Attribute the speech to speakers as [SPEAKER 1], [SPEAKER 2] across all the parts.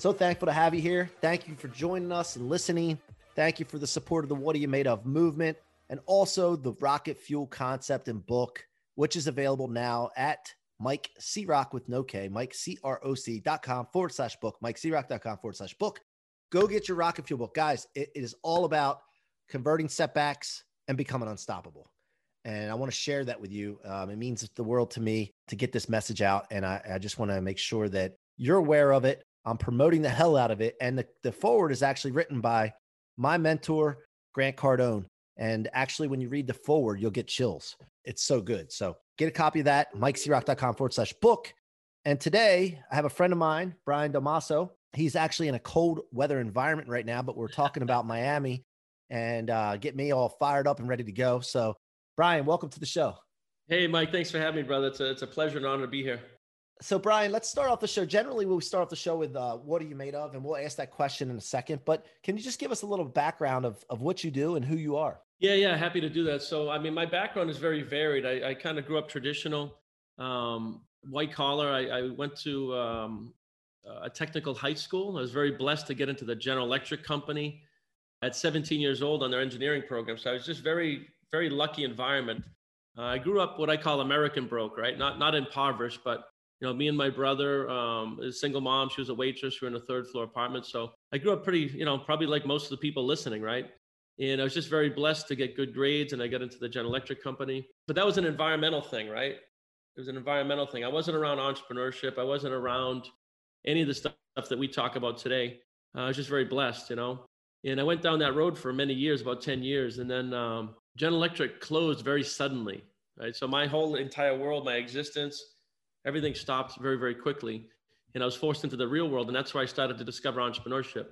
[SPEAKER 1] So thankful to have you here. Thank you for joining us and listening. Thank you for the support of the What Are You Made Of movement and also the rocket fuel concept and book, which is available now at Mike C Rock with no K, Mike C R O C dot com forward slash book, Mike C Rock.com forward slash book. Go get your rocket fuel book. Guys, it, it is all about converting setbacks and becoming unstoppable. And I want to share that with you. Um, it means the world to me to get this message out. And I, I just want to make sure that you're aware of it. I'm promoting the hell out of it. And the, the forward is actually written by my mentor, Grant Cardone. And actually, when you read the forward, you'll get chills. It's so good. So get a copy of that, mikecroc.com forward slash book. And today, I have a friend of mine, Brian Dalmaso. He's actually in a cold weather environment right now, but we're talking about Miami and uh, get me all fired up and ready to go. So Brian, welcome to the show.
[SPEAKER 2] Hey, Mike, thanks for having me, brother. It's a, it's a pleasure and honor to be here.
[SPEAKER 1] So, Brian, let's start off the show. Generally, we start off the show with uh, what are you made of? And we'll ask that question in a second. But can you just give us a little background of, of what you do and who you are?
[SPEAKER 2] Yeah, yeah, happy to do that. So, I mean, my background is very varied. I, I kind of grew up traditional, um, white collar. I, I went to um, a technical high school. I was very blessed to get into the General Electric company at 17 years old on their engineering program. So I was just very very lucky environment. Uh, I grew up what I call American broke, right? Not not impoverished, but you know, me and my brother, um, a single mom. She was a waitress. We were in a third floor apartment, so I grew up pretty, you know, probably like most of the people listening, right? And I was just very blessed to get good grades, and I got into the General Electric company. But that was an environmental thing, right? It was an environmental thing. I wasn't around entrepreneurship. I wasn't around any of the stuff that we talk about today. Uh, I was just very blessed, you know. And I went down that road for many years, about 10 years. And then um, General Electric closed very suddenly, right? So my whole entire world, my existence, everything stopped very, very quickly. And I was forced into the real world. And that's where I started to discover entrepreneurship.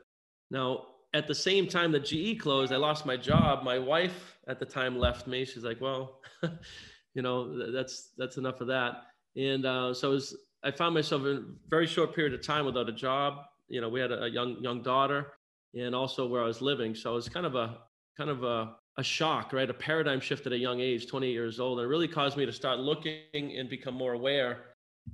[SPEAKER 2] Now, at the same time that GE closed, I lost my job. My wife at the time left me. She's like, well, you know, that's, that's enough of that. And uh, so was, I found myself in a very short period of time without a job. You know, we had a, a young, young daughter and also where I was living. So it was kind of a, kind of a, a shock, right? A paradigm shift at a young age, 28 years old. And it really caused me to start looking and become more aware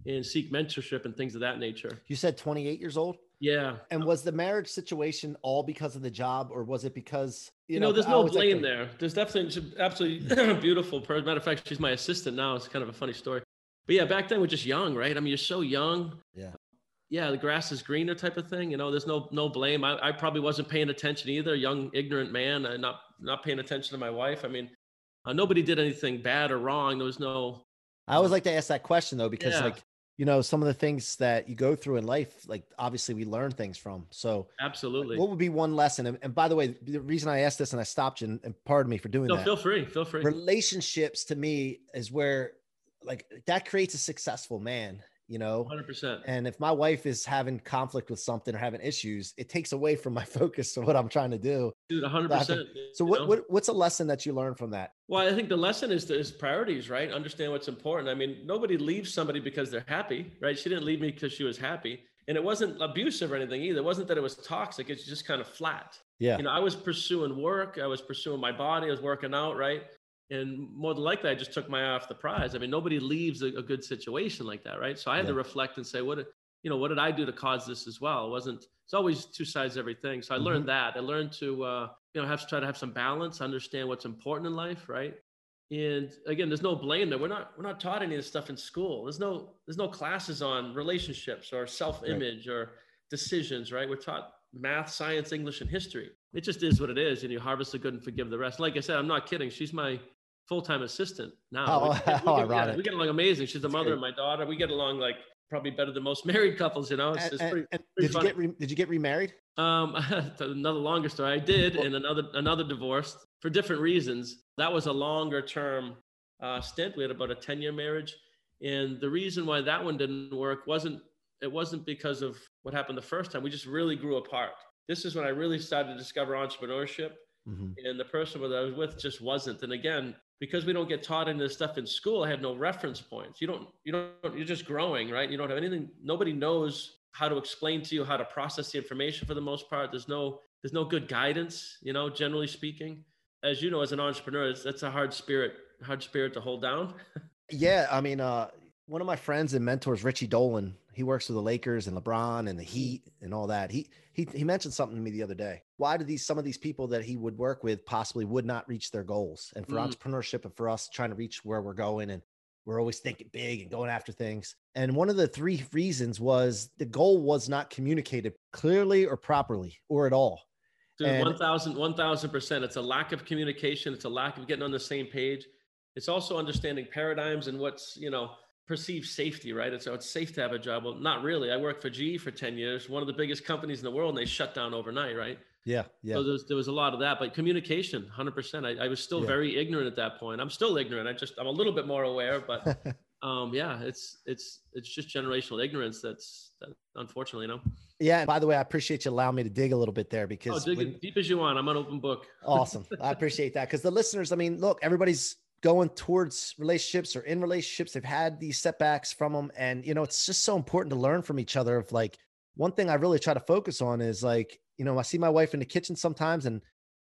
[SPEAKER 2] and seek mentorship and things of that nature.
[SPEAKER 1] You said 28 years old?
[SPEAKER 2] Yeah.
[SPEAKER 1] And was the marriage situation all because of the job or was it because,
[SPEAKER 2] you, you know, know, there's no blame like there. There's definitely absolutely beautiful person. Matter of fact, she's my assistant now. It's kind of a funny story. But yeah, back then we're just young, right? I mean, you're so young.
[SPEAKER 1] Yeah
[SPEAKER 2] yeah, the grass is greener type of thing. You know, there's no no blame. I, I probably wasn't paying attention either. Young ignorant man, uh, not not paying attention to my wife. I mean, uh, nobody did anything bad or wrong. There was no.
[SPEAKER 1] I always like to ask that question though, because yeah. like you know some of the things that you go through in life, like obviously we learn things from. So
[SPEAKER 2] absolutely,
[SPEAKER 1] what would be one lesson? And, and by the way, the reason I asked this and I stopped you, and, and pardon me for doing
[SPEAKER 2] no,
[SPEAKER 1] that.
[SPEAKER 2] Feel free, feel free.
[SPEAKER 1] Relationships to me is where like that creates a successful man you know?
[SPEAKER 2] 100%
[SPEAKER 1] and if my wife is having conflict with something or having issues it takes away from my focus of what i'm trying to do.
[SPEAKER 2] Dude 100%
[SPEAKER 1] so what, what, what's a lesson that you learned from that?
[SPEAKER 2] Well i think the lesson is is priorities right? Understand what's important. I mean nobody leaves somebody because they're happy right? She didn't leave me because she was happy. And it wasn't abusive or anything either. It wasn't that it was toxic. It's just kind of flat.
[SPEAKER 1] Yeah.
[SPEAKER 2] You know i was pursuing work. I was pursuing my body. I was working out right and more than likely i just took my eye off the prize. I mean nobody leaves a, a good situation like that right? So i had yeah. to reflect and say what you know what did i do to cause this as well? It wasn't it's always two sides everything. So i mm-hmm. learned that. I learned to uh, you know have to try to have some balance understand what's important in life right? And again there's no blame there. We're not we're not taught any of this stuff in school. There's no there's no classes on relationships or self-image right. or decisions right? We're taught math science english and history. It just is what it is and you harvest the good and forgive the rest. Like i said i'm not kidding. She's my full-time assistant now.
[SPEAKER 1] Oh,
[SPEAKER 2] we, we, we,
[SPEAKER 1] ironic.
[SPEAKER 2] yeah, we get along amazing. She's the
[SPEAKER 1] That's
[SPEAKER 2] mother
[SPEAKER 1] great.
[SPEAKER 2] of my daughter. We get along like probably better than most married couples. You know, it's,
[SPEAKER 1] And-
[SPEAKER 2] it's pretty.
[SPEAKER 1] and
[SPEAKER 2] pretty
[SPEAKER 1] did you get re- did you get remarried?
[SPEAKER 2] Um, another longer story. I did, and another another divorce for different reasons. That was a longer term uh, stint. We had about a ten year marriage, and the reason why that one didn't work wasn't it wasn't because of what happened the first time. We just really grew apart. This is when I really started to discover entrepreneurship,
[SPEAKER 1] Mhm.
[SPEAKER 2] and the person that I was with just wasn't. And again, because we don't get taught into this stuff in school, I had no reference points. You don't, you don't, you're just growing, right? You don't have anything. Nobody knows how to explain to you how to process the information for the most part. There's no, there's no good guidance, you know, generally speaking. As you know, as an entrepreneur, that's a hard spirit, hard spirit to hold down.
[SPEAKER 1] Yeah, I mean, uh, one of my friends and mentors, Richie Dolan, he works with the Lakers and LeBron and the Heat and all that. He he he mentioned something to me the other day. Why do these some of these people that he would work with possibly would not reach their goals? And for
[SPEAKER 2] Mm.
[SPEAKER 1] entrepreneurship and for us trying to reach where we're going and we're always thinking big and going after things. And one of the three reasons was the goal was not communicated clearly or properly or at all.
[SPEAKER 2] Dude,
[SPEAKER 1] And-
[SPEAKER 2] 1000 1000%. It's a lack of communication. It's a lack of getting on the same page. It's also understanding paradigms and what's, you know, perceived safety, right? It's, it's safe to have a job. Well, not really. I worked for GE for 10 years, one of the biggest companies in the world, and they shut down overnight, right?
[SPEAKER 1] Yeah, yeah.
[SPEAKER 2] So there was, there was a lot of that, but communication, 100%. I, I was still
[SPEAKER 1] Yeah.
[SPEAKER 2] very ignorant at that point. I'm still ignorant. I just, I'm a little bit more aware, but um, yeah, it's, it's, it's just generational ignorance. That's, that, unfortunately, you know,
[SPEAKER 1] yeah. and By the way, I appreciate you allowing me to dig a little bit there
[SPEAKER 2] oh,
[SPEAKER 1] because
[SPEAKER 2] dig
[SPEAKER 1] when-
[SPEAKER 2] as deep as you want. I'm an open book.
[SPEAKER 1] awesome. I appreciate that because the listeners, I mean, look, everybody's going towards relationships or in relationships. They've had these setbacks from them. And, you know, it's just so important to learn from each other. Of like, one thing I really try to focus on is like, you know, I see my wife in the kitchen sometimes and,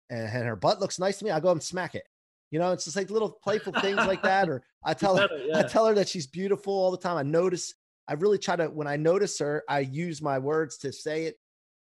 [SPEAKER 1] and, and her butt looks nice to me. I go and smack it. You know, it's just like little playful things like that. Or I tell her,
[SPEAKER 2] better,
[SPEAKER 1] I tell her that she's beautiful all the time. I notice, I really try to, when I notice her, I use my words to say it.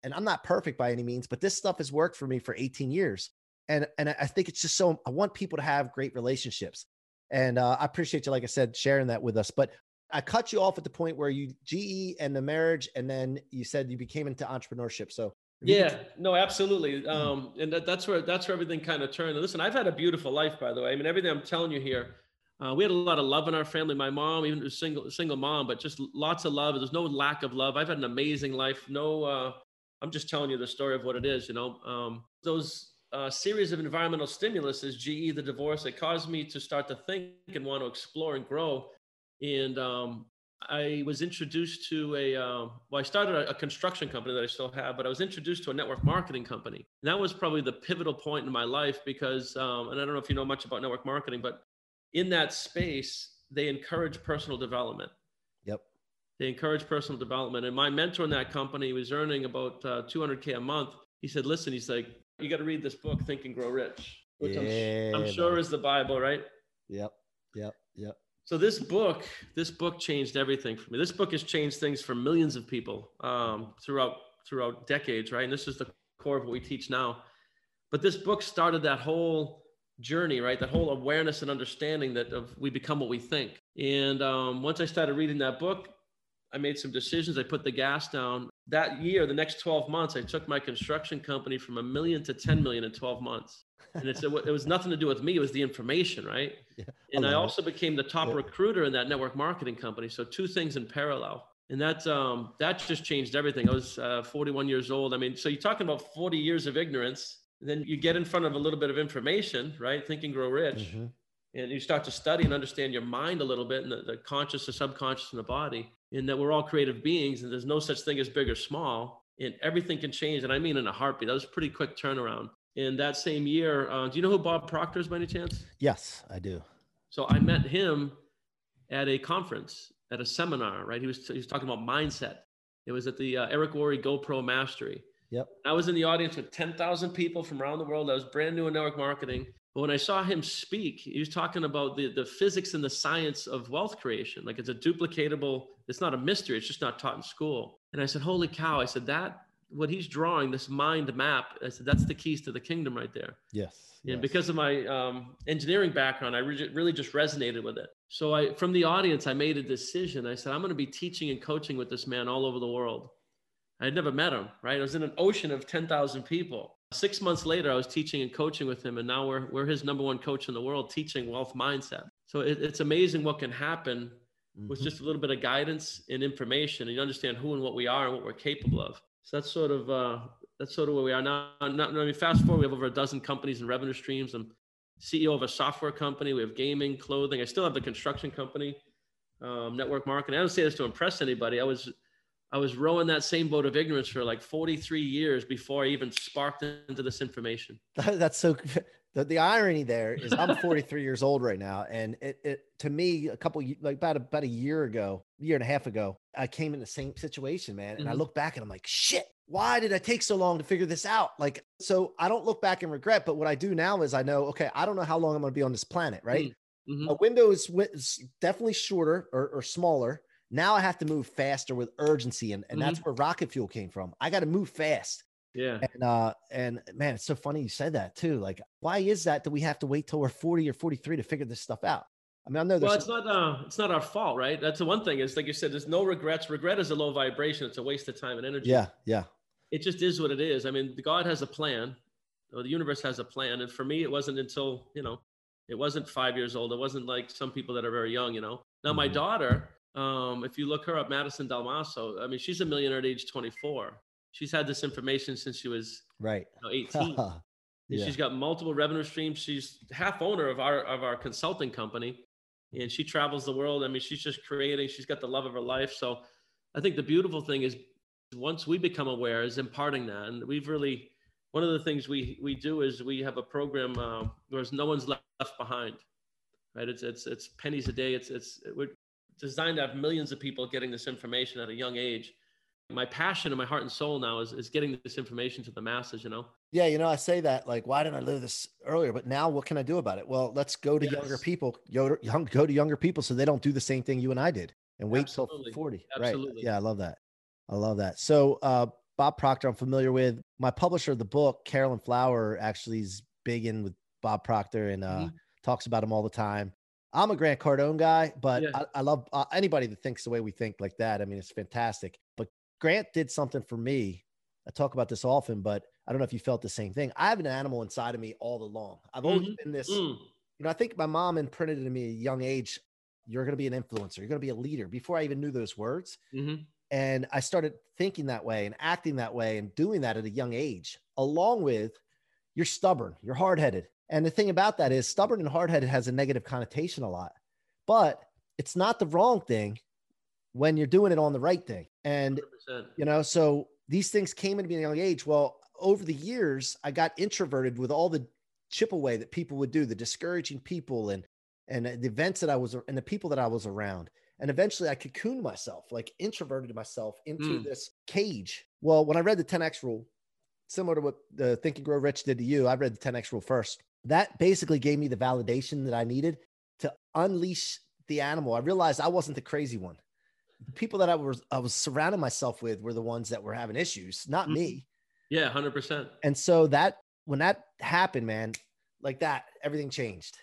[SPEAKER 1] And I'm not perfect by any means, but this stuff has worked for me for 18 years. And, and I- think it's just so, I want people to have great relationships. And uh, I appreciate you, like I said, sharing that with us. But I cut you off at the point where you GE and the marriage, and then you said you became into entrepreneurship. So you could
[SPEAKER 2] Yeah, no, absolutely. Um, and that, that's where that's where everything kind of turned. And listen, I've had a beautiful life, by the way. I mean, everything I'm telling you here, uh, we had a lot of love in our family. My mom, even a single single mom, but just lots of love. There's no lack of love. I've had an amazing life. No, uh, I'm just telling you the story of what it is. You know, um, those uh, series of environmental stimulus is GE, the divorce. It caused me to start to think and want to explore and grow. And um, I was introduced to a, um, well, I started a, a construction company that I still have, but I was introduced to a network marketing company. And that was probably the pivotal point in my life because, um, and I don't know if you know much about network marketing, but in that space, they encourage personal development.
[SPEAKER 1] Yep.
[SPEAKER 2] They encourage personal development. And my mentor in that company was earning about uh, 200K a month. He said, listen, he's like, you got to read this book, Think and Grow Rich, which I'm, I'm sure is the Bible, right?
[SPEAKER 1] Yep. Yep. Yep.
[SPEAKER 2] So this book, this book changed everything for me. This book has changed things for millions of people um, throughout throughout decades, right? And this is the core of what we teach now. But this book started that whole journey, right? That whole awareness and understanding that of we become what we think. And um, once I started reading that book, I made some decisions. I put the gas down. That year, the next 12 months, I took my construction company from a million to 10 million in 12 months. And it's, it was nothing to do with me. It was the information, right?
[SPEAKER 1] Yeah,
[SPEAKER 2] and I
[SPEAKER 1] love it.
[SPEAKER 2] also became the top
[SPEAKER 1] Yeah.
[SPEAKER 2] recruiter in that network marketing company. So two things in parallel. And that, um, that just changed everything. I was uh, 41 years old. I mean, so you're talking about 40 years of ignorance. Then you get in front of a little bit of information, right? Think and grow rich
[SPEAKER 1] Mhm.
[SPEAKER 2] and you start to study and understand your mind a little bit and the, the conscious, the subconscious, and the body, and that we're all creative beings and there's no such thing as big or small, and everything can change. And I mean in a heartbeat. That was a pretty quick turnaround. In that same year, uh, do you know who Bob Proctor is by any chance?
[SPEAKER 1] Yes, I do.
[SPEAKER 2] So I met him at a conference, at a seminar, right? He was, he was talking about mindset. It was at the uh, Eric Worre GoPro Mastery.
[SPEAKER 1] Yep.
[SPEAKER 2] I was in the audience with 10,000 people from around the world. I was brand new in network marketing. But when I saw him speak, he was talking about the, the physics and the science of wealth creation. Like it's a duplicatable, it's not a mystery, it's just not taught in school. And I said, Holy cow. I said, that, what he's drawing, this mind map, I said, that's the keys to the kingdom right there.
[SPEAKER 1] Yes.
[SPEAKER 2] And
[SPEAKER 1] yes.
[SPEAKER 2] because of my um, engineering background, I re- really just resonated with it. So I, from the audience, I made a decision. I said, I'm going to be teaching and coaching with this man all over the world. I had never met him, right? I was in an ocean of 10,000 people. Six months later, I was teaching and coaching with him, and now we're we're his number one coach in the world, teaching wealth mindset. So it, it's amazing what can happen mm-hmm. with just a little bit of guidance and information, and you understand who and what we are and what we're capable of. So that's sort of uh, that's sort of where we are now. Not, I mean, fast forward, we have over a dozen companies and revenue streams. I'm CEO of a software company. We have gaming, clothing. I still have the construction company, um, network marketing. I don't say this to impress anybody. I was I was rowing that same boat of ignorance for like 43 years before I even sparked into this information.
[SPEAKER 1] That's so. The, the irony there is I'm 43 years old right now, and it, it to me a couple like about about a year ago, year and a half ago, I came in the same situation, man. And mm-hmm. I look back and I'm like, shit, why did I take so long to figure this out? Like, so I don't look back and regret, but what I do now is I know, okay, I don't know how long I'm going to be on this planet, right? Mm-hmm. A window is, is definitely shorter or, or smaller now I have to move faster with urgency, and, and mm-hmm. that's where rocket fuel came from. I got to move fast.
[SPEAKER 2] Yeah.
[SPEAKER 1] And uh and man, it's so funny you said that too. Like, why is that that we have to wait till we're 40 or 43 to figure this stuff out? I mean, I know
[SPEAKER 2] Well, it's not uh it's not our fault, right? That's the one thing is like you said, there's no regrets. Regret is a low vibration, it's a waste of time and energy.
[SPEAKER 1] Yeah, yeah.
[SPEAKER 2] It just is what it is. I mean, God has a plan, or the universe has a plan. And for me, it wasn't until, you know, it wasn't five years old. It wasn't like some people that are very young, you know. Now mm-hmm. my daughter, um, if you look her up, Madison Dalmaso, I mean, she's a millionaire at age 24. She's had this information since she was
[SPEAKER 1] right
[SPEAKER 2] you know, 18. yeah. She's got multiple revenue streams. She's half owner of our of our consulting company, and she travels the world. I mean, she's just creating. She's got the love of her life. So, I think the beautiful thing is once we become aware, is imparting that, and we've really one of the things we we do is we have a program uh, where no one's left behind right? It's it's it's pennies a day. It's it's we're designed to have millions of people getting this information at a young age. My passion and my heart and soul now is, is getting this information to the masses, you know?
[SPEAKER 1] Yeah, you know, I say that like, why didn't I live this earlier? But now what can I do about it? Well, let's go to yes. younger people, go to, young, go to younger people so they don't do the same thing you and I did and wait Absolutely. till 40. Absolutely. Right. Yeah, I love that. I love that. So, uh, Bob Proctor, I'm familiar with. My publisher of the book, Carolyn Flower, actually is big in with Bob Proctor and uh, mm-hmm. talks about him all the time. I'm a Grant Cardone guy, but yeah. I, I, love uh, anybody that thinks the way we think like that. I mean, it's fantastic. But Grant did something for me. I talk about this often, but I don't know if you felt the same thing. I have an animal inside of me all along. I've always mm-hmm. been this, mm. you know, I think my mom imprinted it in me at a young age. You're going to be an influencer. You're going to be a leader before I even knew those words. Mm-hmm. And I started thinking that way and acting that way and doing that at a young age, along with you're stubborn, you're hard headed, and the thing about that is stubborn and hard-headed has a negative connotation a lot, but it's not the wrong thing when you're doing it on the right thing. And 100%. you know, so these things came into me at a young age. Well, over the years, I got introverted with all the chip away that people would do, the discouraging people and and the events that I was and the people that I was around. And eventually I cocooned myself, like introverted myself into mm. this cage. Well, when I read the 10X rule, similar to what the Think and Grow Rich did to you, I read the 10X rule first that basically gave me the validation that I needed to unleash the animal. I realized I wasn't the crazy one. The people that I was I was surrounding myself with were the ones that were having issues, not mm-hmm. me.
[SPEAKER 2] Yeah, hundred percent.
[SPEAKER 1] And so that when that happened, man, like that, everything changed.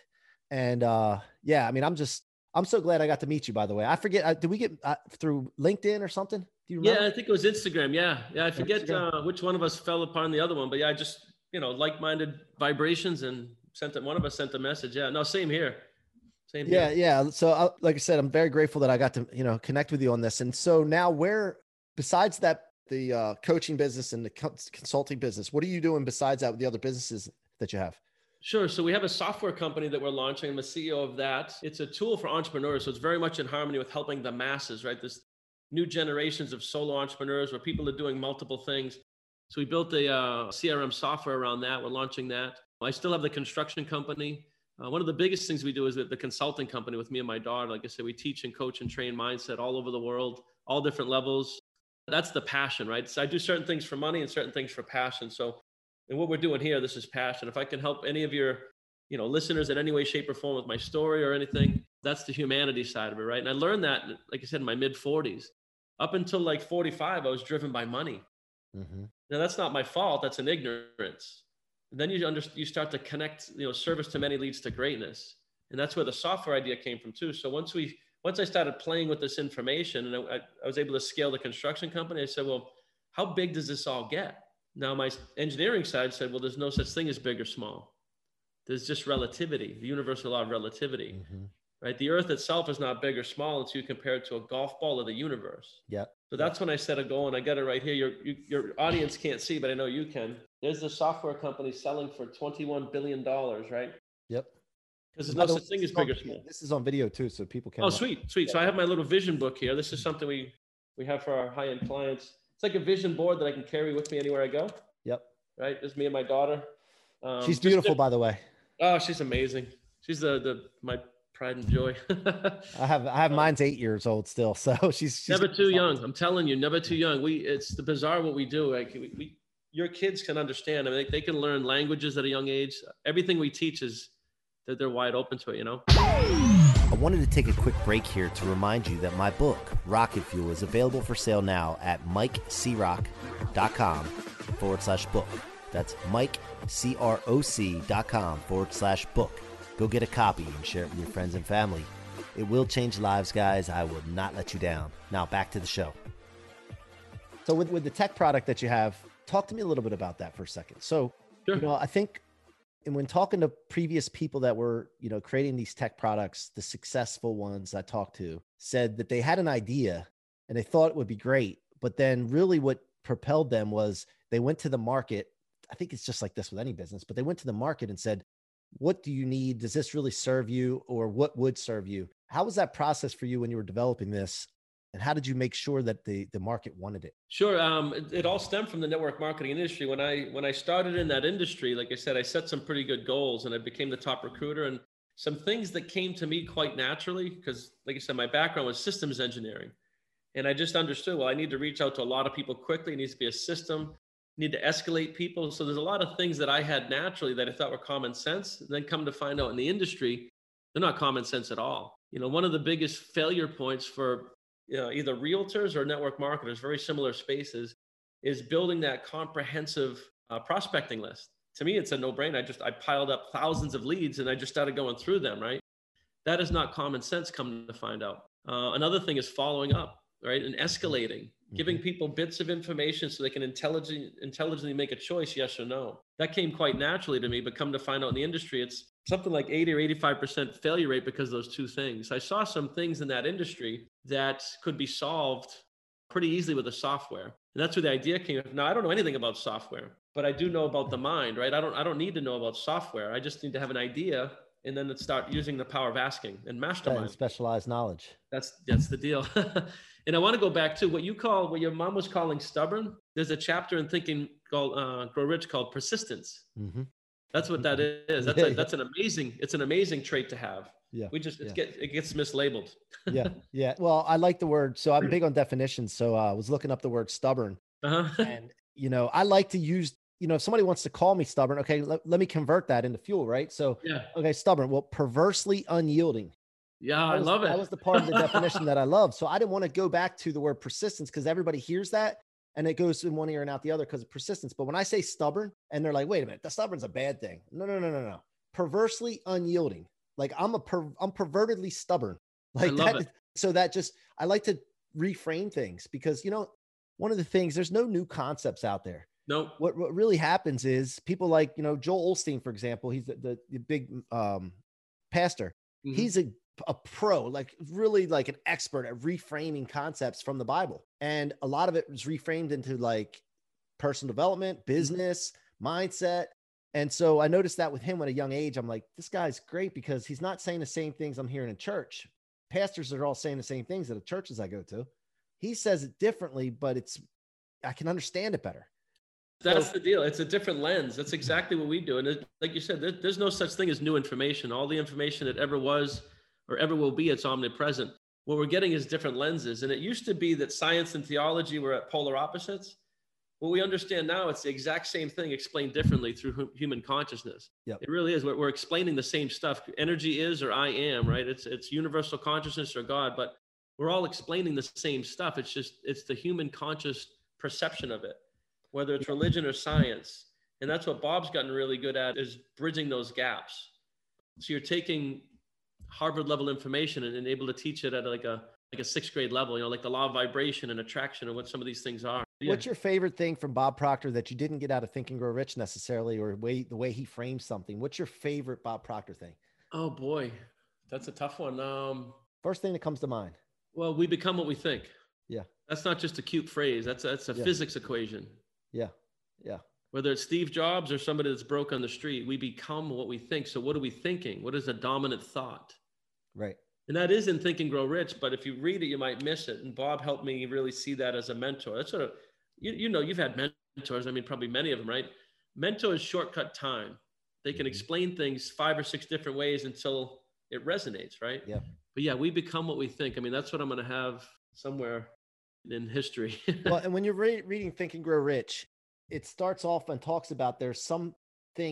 [SPEAKER 1] And uh yeah, I mean, I'm just I'm so glad I got to meet you. By the way, I forget. Uh, did we get uh, through LinkedIn or something?
[SPEAKER 2] Do you remember? Yeah, I think it was Instagram. Yeah, yeah. I forget uh, which one of us fell upon the other one, but yeah, I just you know, like-minded vibrations and sent it. One of us sent a message. Yeah, no, same here.
[SPEAKER 1] Same yeah, here. yeah. So, uh, like I said, I'm very grateful that I got to you know connect with you on this. And so now, where besides that, the uh, coaching business and the consulting business, what are you doing besides that with the other businesses that you have?
[SPEAKER 2] Sure. So we have a software company that we're launching. I'm the CEO of that. It's a tool for entrepreneurs. So it's very much in harmony with helping the masses, right? This new generations of solo entrepreneurs where people are doing multiple things. So we built a uh, CRM software around that. We're launching that. I still have the construction company. Uh, one of the biggest things we do is the consulting company with me and my daughter. Like I said, we teach and coach and train mindset all over the world, all different levels. That's the passion, right? So I do certain things for money and certain things for passion. So, and what we're doing here, this is passion. If I can help any of your, you know, listeners in any way, shape, or form with my story or anything, that's the humanity side of it, right? And I learned that, like I said, in my mid 40s. Up until like 45, I was driven by money. Mm-hmm. Now that's not my fault. That's an ignorance. And then you under, you start to connect, you know, service to many leads to greatness, and that's where the software idea came from too. So once we once I started playing with this information and I, I was able to scale the construction company, I said, well, how big does this all get? Now, my engineering side said, well, there's no such thing as big or small. There's just relativity, the universal law of relativity,
[SPEAKER 1] Mhm.
[SPEAKER 2] Right? The earth itself is not big or small until you compare it to a golf ball of the universe.
[SPEAKER 1] Yeah.
[SPEAKER 2] So that's when I set a goal, and I got it right here. Your, you, your audience can't see, but I know you can. There's the software company selling for $21 billion, right?
[SPEAKER 1] Yep.
[SPEAKER 2] Because there's no such thing
[SPEAKER 1] this
[SPEAKER 2] as
[SPEAKER 1] is on
[SPEAKER 2] big or small.
[SPEAKER 1] This is on video too, so people can.
[SPEAKER 2] Oh, sweet, sweet. So I have my little vision book here. This is something we we have for our high-end clients. It's like a vision board that I can carry with me anywhere I go.
[SPEAKER 1] Yep.
[SPEAKER 2] Right. There's me and my daughter. Um,
[SPEAKER 1] She's beautiful, by the way.
[SPEAKER 2] Oh, she's amazing. She's the the my pride and joy.
[SPEAKER 1] I have I have uh, mine's eight years old still, so she's, she's
[SPEAKER 2] never too young. I'm telling you, never too young. We it's the bizarre what we do. Like we, we your kids can understand. I mean, they, they can learn languages at a young age. Everything we teach is that they're wide open to it. You know.
[SPEAKER 1] I wanted to take a quick break here to remind you that my book, Rocket Fuel, is available for sale now at mikecroc.com forward slash book. That's mikecroc.com forward slash book. Go get a copy and share it with your friends and family. It will change lives, guys. I will not let you down. Now, back to the show. So, with, with the tech product that you have, talk to me a little bit about that for a second. So,
[SPEAKER 2] Sure.
[SPEAKER 1] you know, I think and when talking to previous people that were you know creating these tech products the successful ones i talked to said that they had an idea and they thought it would be great but then really what propelled them was they went to the market i think it's just like this with any business but they went to the market and said what do you need does this really serve you or what would serve you how was that process for you when you were developing this and how did you make sure that the the market wanted it
[SPEAKER 2] Sure. Um, it, it all stemmed from the network marketing industry. When I when I started in that industry, like I said, I set some pretty good goals, and I became the top recruiter. And some things that came to me quite naturally, because like I said, my background was systems engineering, and I just understood. Well, I need to reach out to a lot of people quickly. It needs to be a system. Need to escalate people. So there's a lot of things that I had naturally that I thought were common sense. Then come to find out in the industry, they're not common sense at all. You know, one of the biggest failure points for you know, either realtors or network marketers, very similar spaces, is building that comprehensive uh, prospecting list. To me, it's a no-brainer. I just I piled up thousands of leads and I just started going through them. Right, that is not common sense. Come to find out, uh, another thing is following up, right, and escalating, mm-hmm. giving mm-hmm. people bits of information so they can intelligently intelligently make a choice, yes or no. That came quite naturally to me, but come to find out in the industry, it's something like 80 or 85% failure rate because of those two things. I saw some things in that industry that could be solved pretty easily with the software. And that's where the idea came. Now I don't know anything about software, but I do know about the mind, right? I don't I don't need to know about software. I just need to have an idea and then start using the power of asking and
[SPEAKER 1] and
[SPEAKER 2] mastermind.
[SPEAKER 1] specialized knowledge
[SPEAKER 2] That's that's the deal. and I want to go back to what you call what your mom was calling stubborn. There's a chapter in thinking called uh, Grow Rich called persistence.
[SPEAKER 1] hmm
[SPEAKER 2] That's what that is. That's
[SPEAKER 1] Yeah,
[SPEAKER 2] a, that's an amazing it's an amazing trait to have.
[SPEAKER 1] Yeah,
[SPEAKER 2] We just it's
[SPEAKER 1] yeah.
[SPEAKER 2] get it gets mislabeled.
[SPEAKER 1] yeah yeah well i like the word so i'm big on definitions so uh, i was looking up the word stubborn
[SPEAKER 2] Uh-huh.
[SPEAKER 1] and you know i like to use you know if somebody wants to call me stubborn okay let, let me convert that into fuel right? So
[SPEAKER 2] yeah.
[SPEAKER 1] okay stubborn. Well perversely unyielding.
[SPEAKER 2] Yeah,
[SPEAKER 1] That
[SPEAKER 2] I love it.
[SPEAKER 1] that was the part of the definition that i love. So i didn't want to go back to the word persistence because everybody hears that and it goes in one ear and out the other because of persistence. But when i say stubborn and they're like wait a minute the stubborn's a bad thing. No no no no no. Perversely unyielding. Like i'm a per, i'm pervertedly stubborn. Like that
[SPEAKER 2] it.
[SPEAKER 1] so that just i like to reframe things because you know one of the things there's no new concepts out there
[SPEAKER 2] Nope.
[SPEAKER 1] what, what really happens is people like you know Joel Osteen for example he's the, the, the big um pastor.
[SPEAKER 2] Mhm.
[SPEAKER 1] he's a, a pro like really like an expert at reframing concepts from the bible. And a lot of it was reframed into like personal development business mindset. And so i noticed that with him at a young age i'm like this guy's great because he's not saying the same things i'm hearing in church. Pastors are all saying the same things at the churches i go to. He says it differently but it's i can understand it better
[SPEAKER 2] That's the deal. It's a different lens. That's exactly what we do. And it, like you said, there, there's no such thing as new information. All the information that ever was or ever will be, it's omnipresent. What we're getting is different lenses. And it used to be that science and theology were at polar opposites. What we understand now, it's the exact same thing explained differently through hu- human consciousness.
[SPEAKER 1] Yep.
[SPEAKER 2] It really is. We're, we're explaining the same stuff. Energy is or I am, right? It's it's universal consciousness or God, but we're all explaining the same stuff. It's just it's the human conscious perception of it, whether it's religion or science. And that's what Bob's gotten really good at is bridging those gaps. So you're taking Harvard level information and, and able to teach it at like a like a sixth grade level, you know, like the law of vibration and attraction and what some of these things are. Yeah.
[SPEAKER 1] What's your favorite thing from Bob Proctor that you didn't get out of Think and Grow Rich necessarily, or way the way he frames something? What's your favorite Bob Proctor thing?
[SPEAKER 2] Oh boy, that's a tough one. Um,
[SPEAKER 1] First thing that comes to mind.
[SPEAKER 2] well, we become what we think.
[SPEAKER 1] Yeah.
[SPEAKER 2] That's not just a cute phrase. That's that's a
[SPEAKER 1] Yeah.
[SPEAKER 2] physics equation.
[SPEAKER 1] Yeah, yeah,
[SPEAKER 2] Whether it's Steve Jobs or somebody that's broke on the street, we become what we think. So what are we thinking? What is a dominant thought?
[SPEAKER 1] right.
[SPEAKER 2] And that is in Think and Grow Rich, but if you read it, you might miss it. And Bob helped me really see that as a mentor. That's sort of, you, you know, you've had mentors. I mean, probably many of them, right? Mentors shortcut time. They can
[SPEAKER 1] Mhm.
[SPEAKER 2] explain things five or six different ways until it resonates, right?
[SPEAKER 1] Yeah.
[SPEAKER 2] But yeah, we become what we think. I mean, that's what I'm going to have somewhere in history.
[SPEAKER 1] well, and when you're re- reading Think and Grow Rich, it starts off and talks about there's something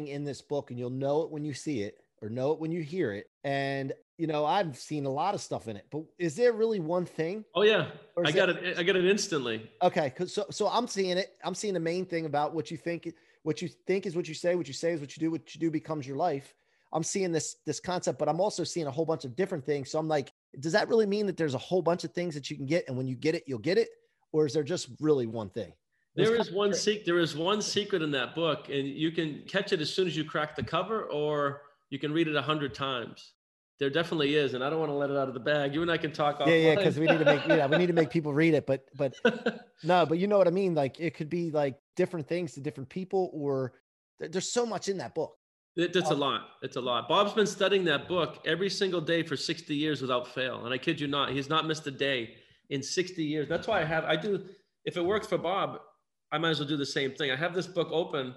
[SPEAKER 1] in this book, and you'll know it when you see it or know it when you hear it. And you know, I've seen a lot of stuff in it, but is there really one thing?
[SPEAKER 2] oh yeah, I got
[SPEAKER 1] it-
[SPEAKER 2] it. I got it instantly.
[SPEAKER 1] Okay, so so I'm seeing it. I'm seeing the main thing about what you think. What you think is what you say. What you say is what you do. What you do becomes your life. I'm seeing this this concept, but I'm also seeing a whole bunch of different things. So I'm like, does that really mean that there's a whole bunch of things that you can get, and when you get it, you'll get it, or is there just really one thing?
[SPEAKER 2] There is one secret. There is one secret in that book, and you can catch it as soon as you crack the cover, or you can read it a hundred times. There definitely is, and I don't want to let it out of the bag. You and I can talk.
[SPEAKER 1] Yeah, yeah, because we need to make yeah we need to make people read it, but but no, but you know what I mean. Like it could be like different things to different people, or there's so much in that book.
[SPEAKER 2] It, it's a lot. It's a lot. Bob's been studying that book every single day for 60 years without fail. And I kid you not, he's not missed a day in 60 years. That's why I have, I do, if it works for Bob, I might as well do the same thing. I have this book open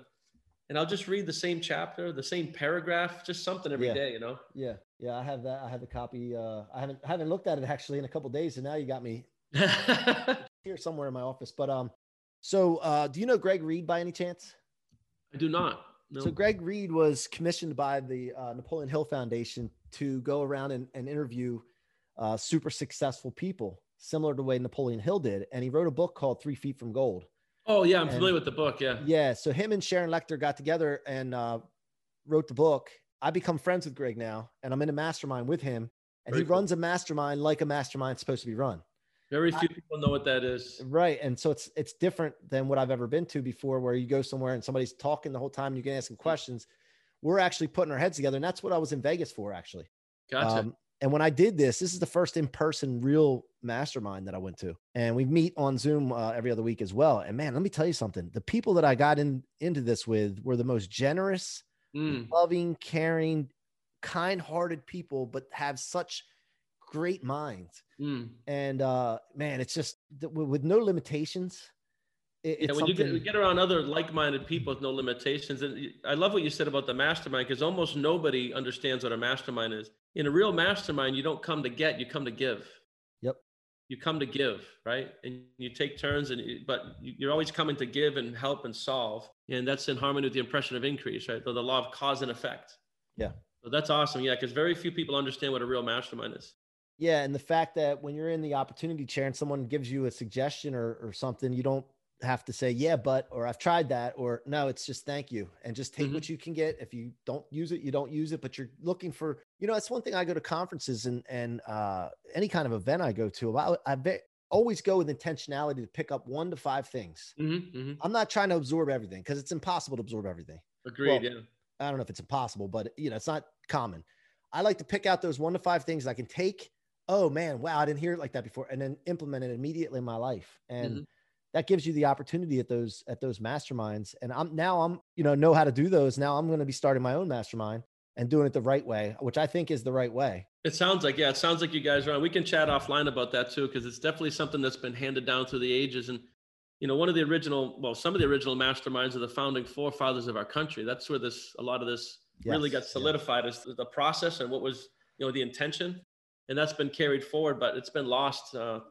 [SPEAKER 2] and I'll just read the same chapter, the same paragraph, just something every
[SPEAKER 1] Yeah.
[SPEAKER 2] day. you know?
[SPEAKER 1] Yeah, yeah, I have that. I have the copy. Uh, I haven't I haven't looked at it actually in a couple days, and now you got me here somewhere in my office. But um, so uh, do you know Greg Reid by any chance?
[SPEAKER 2] I do not. No.
[SPEAKER 1] So Greg Reid was commissioned by the uh, Napoleon Hill Foundation to go around and, and interview uh, super successful people, similar to the way Napoleon Hill did, and he wrote a book called Three Feet from Gold.
[SPEAKER 2] oh, yeah. I'm
[SPEAKER 1] and-
[SPEAKER 2] familiar with the book. Yeah.
[SPEAKER 1] Yeah, so him and Sharon Lechter got together and uh, wrote the book. I become friends with Greg now, and I'm in a mastermind with him, and
[SPEAKER 2] Very
[SPEAKER 1] he
[SPEAKER 2] cool.
[SPEAKER 1] runs a mastermind like a mastermind's supposed to be run.
[SPEAKER 2] Very few people know what that is.
[SPEAKER 1] Right. And so it's it's different than what I've ever been to before where you go somewhere and somebody's talking the whole time and you can ask them questions. We're actually putting our heads together. And that's what I was in Vegas for actually.
[SPEAKER 2] Gotcha.
[SPEAKER 1] Um, and when I did this, this is the first in-person real mastermind that I went to. And we meet on Zoom uh, every other week as well. And man, let me tell you something. The people that I got in into this with were the most generous,
[SPEAKER 2] Mm.
[SPEAKER 1] loving, caring, kind-hearted people, but have such great minds.
[SPEAKER 2] Mm.
[SPEAKER 1] And uh, man, it's just with no limitations. It,
[SPEAKER 2] Yeah,
[SPEAKER 1] it's
[SPEAKER 2] when you get,
[SPEAKER 1] something-
[SPEAKER 2] you get around other like-minded people with no limitations, and I love what you said about the mastermind because almost nobody understands what a mastermind is. In a real mastermind, you don't come to get, you come to give.
[SPEAKER 1] Yep.
[SPEAKER 2] You come to give, right? And you take turns, and you- but you- you're always coming to give and help and solve, and that's in harmony with the impression of increase, right? The, the law of cause and effect.
[SPEAKER 1] Yeah.
[SPEAKER 2] So that's awesome, yeah, because very few people understand what a real mastermind is.
[SPEAKER 1] Yeah, and the fact that when you're in the opportunity chair and someone gives you a suggestion or, or something, you don't have to say, yeah, but, or I've tried that, or no, it's just thank you. And just take
[SPEAKER 2] Mhm.
[SPEAKER 1] what you can get. If you don't use it, you don't use it, but you're looking for, you know, it's one thing I go to conferences and, and uh, any kind of event I go to, I, I always go with intentionality to pick up one to five things.
[SPEAKER 2] Mm-hmm, mm-hmm.
[SPEAKER 1] I'm not trying to absorb everything because it's impossible to absorb everything.
[SPEAKER 2] Agreed,
[SPEAKER 1] Well,
[SPEAKER 2] yeah.
[SPEAKER 1] I don't know if it's impossible, but you know, it's not common. I like to pick out those one to five things I can take. Oh man, wow, I didn't hear it like that before, and then implement it immediately in my life. And
[SPEAKER 2] Mhm.
[SPEAKER 1] that gives you the opportunity at those at those masterminds. And I'm now I'm you know know how to do those. Now I'm going to be starting my own mastermind and doing it the right way, which I think is the right way.
[SPEAKER 2] It sounds like, yeah, it sounds like you guys are on. We can chat offline about that too, because it's definitely something that's been handed down through the ages. And, you know, one of the original, well, some of the original masterminds are the founding forefathers of our country. That's where this, a lot of this really got
[SPEAKER 1] Yes, yeah.
[SPEAKER 2] solidified as the process and what was, you know, the intention. And that's been carried forward, but it's been lost uh,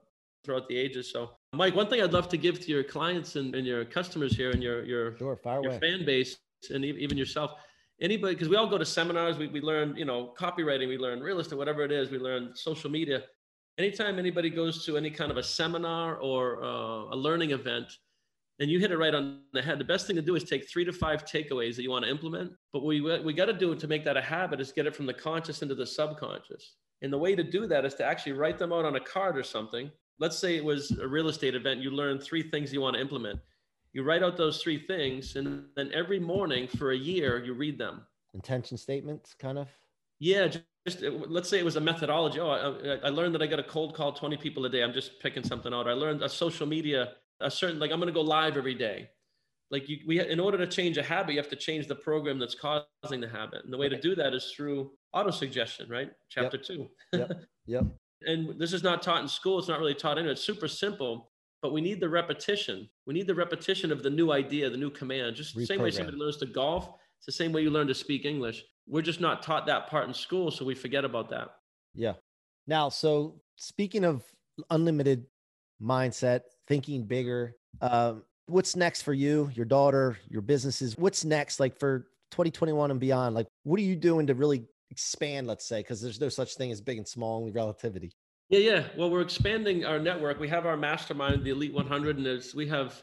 [SPEAKER 2] throughout the ages. So, Mike, one thing I'd love to give to your clients and, and your customers here and your, your,
[SPEAKER 1] Sure,
[SPEAKER 2] your fan base and even yourself. Anybody because we all go to seminars we, we learn you know copywriting we learn real estate whatever it is we learn social media. Anytime anybody goes to any kind of a seminar or uh, a learning event and you hit it right on the head the best thing to do is take three to five takeaways that you want to implement but we we got to do it to make that a habit is get it from the conscious into the subconscious and the way to do that is to actually write them out on a card or something let's say it was a real estate event, you learn three things you want to implement. You write out those three things, and then every morning for a year, you read them.
[SPEAKER 1] Intention statements, kind of.
[SPEAKER 2] Yeah, just, uh, just let's say it was a methodology. Oh, I, I learned that I got a cold call 20 people a day. I'm just picking something out. I learned a social media, a certain like I'm going to go live every day. Like you, we in order to change a habit, you have to change the program that's causing the habit, and the way to do that is through auto suggestion, right? Chapter
[SPEAKER 1] yep.
[SPEAKER 2] two.
[SPEAKER 1] yep. Yep.
[SPEAKER 2] And this is not taught in school. It's not really taught anywhere. It's super simple, but we need the repetition. We need the repetition of the new idea, the new command. Just the same way somebody learns to golf, it's the same way you learn to speak English. We're just not taught that part in school, so we forget about that.
[SPEAKER 1] Yeah. Now, so speaking of unlimited mindset, thinking bigger, um, what's next for you, your daughter, your businesses? What's next, like for 2021 and beyond? Like, what are you doing to really expand? Let's say, because there's no such thing as big and small, only relativity.
[SPEAKER 2] Yeah, yeah. Well, we're expanding our network. We have our mastermind, the Elite 100, and there's we have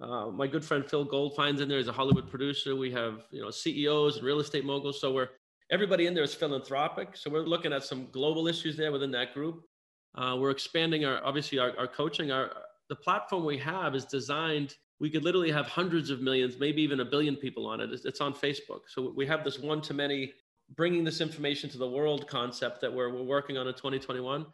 [SPEAKER 2] uh, my good friend Phil Goldfine's in there. He's a Hollywood producer. We have you know CEOs and real estate moguls. So we're everybody in there is philanthropic. So we're looking at some global issues there within that group. Uh, we're expanding our obviously our, our coaching. Our the platform we have is designed we could literally have hundreds of millions, maybe even a billion people on it. It's, on Facebook. So we have this one to many bringing this information to the world concept that we're, we're working on in 2021.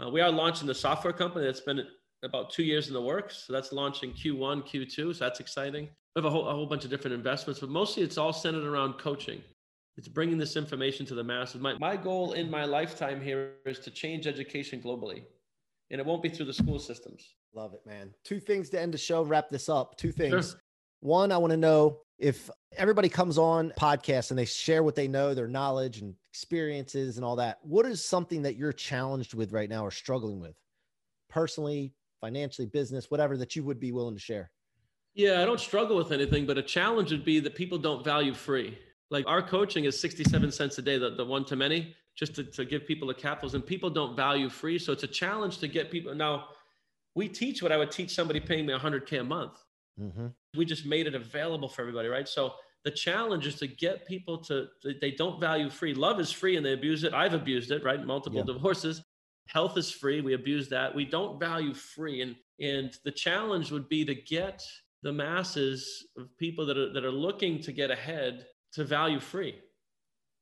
[SPEAKER 2] Uh, we are launching the software company that's been about two years in the works. So that's launching Q1, Q2. So that's exciting. We have a whole, a whole bunch of different investments, but mostly it's all centered around coaching. It's bringing this information to the masses. My, my goal in my lifetime here is to change education globally, and it won't be through the school systems.
[SPEAKER 1] Love it, man. Two things to end the show, wrap this up. Two things. Sure. One, I want to know if everybody comes on podcast and they share what they know, their knowledge and experiences and all that. What is something that you're challenged with right now or struggling with personally, financially, business, whatever that you would be willing to share?
[SPEAKER 2] Yeah, I don't struggle with anything, but a challenge would be that people don't value free. Like our coaching is 67 cents a day, the, the one to many, just to, to give people the capitals, and people don't value free. So it's a challenge to get people. Now, we teach what I would teach somebody paying me 100K a month. Mm-hmm. We just made it available for everybody, right? So the challenge is to get people to, they don't value free. Love is free and they abuse it. I've abused it, right? Multiple yeah. divorces. Health is free. We abuse that. We don't value free. And, and the challenge would be to get the masses of people that are, that are looking to get ahead to value free,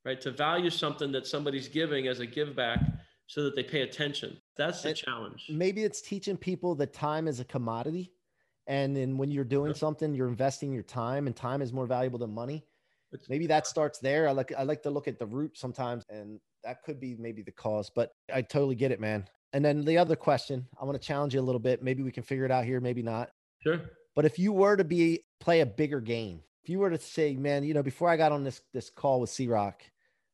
[SPEAKER 2] right? To value something that somebody's giving as a give back so that they pay attention. That's the and challenge.
[SPEAKER 1] Maybe it's teaching people that time is a commodity. And then when you're doing something, you're investing your time, and time is more valuable than money. Maybe that starts there. I like I like to look at the root sometimes, and that could be maybe the cause. But I totally get it, man. And then the other question, I want to challenge you a little bit. Maybe we can figure it out here, maybe not.
[SPEAKER 2] Sure.
[SPEAKER 1] But if you were to be play a bigger game, if you were to say, man, you know, before I got on this this call with C Rock,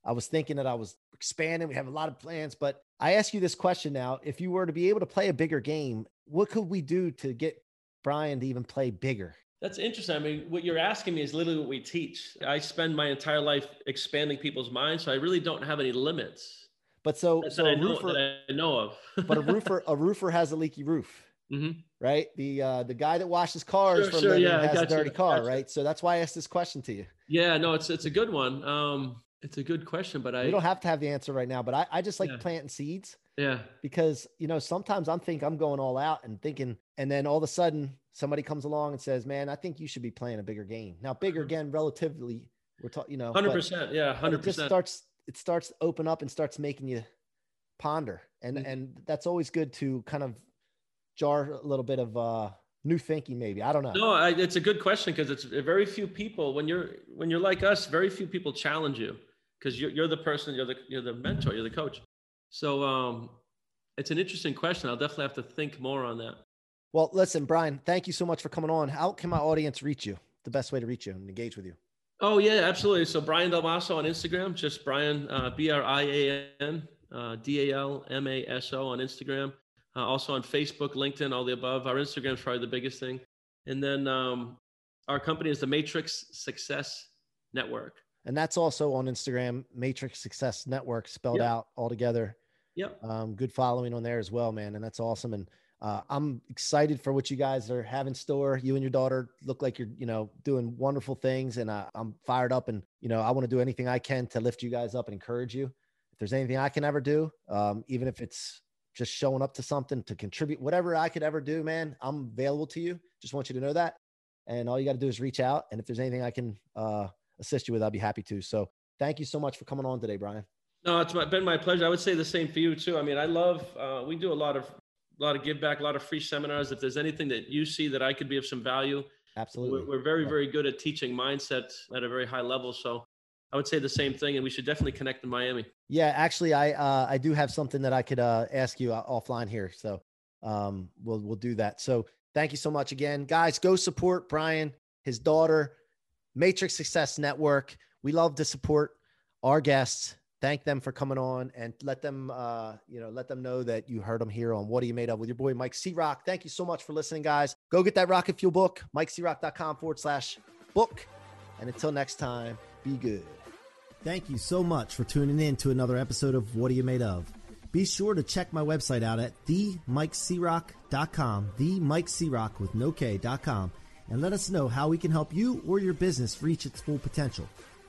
[SPEAKER 1] I was thinking that I was expanding. We have a lot of plans, but I ask you this question now. If you were to be able to play a bigger game, what could we do to get Brian to even play bigger?
[SPEAKER 2] That's interesting. I mean, what you're asking me is literally what we teach. I spend my entire life expanding people's minds, so I really don't have any limits.
[SPEAKER 1] But so,
[SPEAKER 2] that,
[SPEAKER 1] so
[SPEAKER 2] that I, know, roofer, that I know of.
[SPEAKER 1] but a roofer, a roofer has a leaky roof, mm-hmm. right? The uh, the guy that washes cars sure, for sure, yeah, has a dirty you. car, right? So that's why I asked this question to you.
[SPEAKER 2] Yeah, no, it's it's a good one. Um, it's a good question, but I
[SPEAKER 1] we don't have to have the answer right now. But I, I just like yeah. planting seeds.
[SPEAKER 2] Yeah.
[SPEAKER 1] Because you know sometimes I'm think I'm going all out and thinking, and then all of a sudden somebody comes along and says, "Man, I think you should be playing a bigger game." Now, bigger mm-hmm. again, relatively, we're talking, you know,
[SPEAKER 2] hundred percent, yeah, hundred percent.
[SPEAKER 1] Just starts it starts to open up and starts making you ponder, and mm-hmm. and that's always good to kind of jar a little bit of uh new thinking maybe i don't know
[SPEAKER 2] no I, it's a good question because it's very few people when you're when you're like us very few people challenge you because you're, you're the person, you're the, you're the mentor, you're the coach. So um, it's an interesting question. I'll definitely have to think more on that.
[SPEAKER 1] Well, listen, Brian, thank you so much for coming on. How can my audience reach you? The best way to reach you and engage with you?
[SPEAKER 2] Oh yeah, absolutely. So Brian Dalmaso on Instagram, just Brian uh, B R I A N uh, D A L M A S O on Instagram. Uh, also on Facebook, LinkedIn, all the above. Our Instagram is probably the biggest thing, and then um, our company is the Matrix Success Network.
[SPEAKER 1] And that's also on Instagram, Matrix Success Network, spelled yep. out all together.
[SPEAKER 2] Yep.
[SPEAKER 1] Um, good following on there as well, man. And that's awesome. And uh, I'm excited for what you guys are having store. You and your daughter look like you're, you know, doing wonderful things, and uh, I'm fired up. And you know, I want to do anything I can to lift you guys up and encourage you. If there's anything I can ever do, um, even if it's just showing up to something to contribute, whatever I could ever do, man, I'm available to you. Just want you to know that. And all you got to do is reach out. And if there's anything I can uh, assist you with, I'll be happy to. So thank you so much for coming on today, Brian.
[SPEAKER 2] No, it's been my pleasure. I would say the same for you too. I mean, I love. Uh, we do a lot of a lot of give back, a lot of free seminars. If there's anything that you see that I could be of some value,
[SPEAKER 1] absolutely,
[SPEAKER 2] we're, we're very very good at teaching mindset at a very high level. So I would say the same thing, and we should definitely connect in Miami.
[SPEAKER 1] Yeah, actually, I uh, I do have something that I could uh, ask you uh, offline here, so um, we'll we'll do that. So thank you so much again, guys. Go support Brian, his daughter, Matrix Success Network. We love to support our guests. Thank them for coming on and let them, uh, you know, let them know that you heard them here on What Are You Made Of with your boy Mike C Rock. Thank you so much for listening, guys. Go get that Rocket Fuel book, mikecroc.com forward slash book. And until next time, be good. Thank you so much for tuning in to another episode of What Are You Made Of? Be sure to check my website out at themikecroc.com, themikecroc with no K.com, and let us know how we can help you or your business reach its full potential.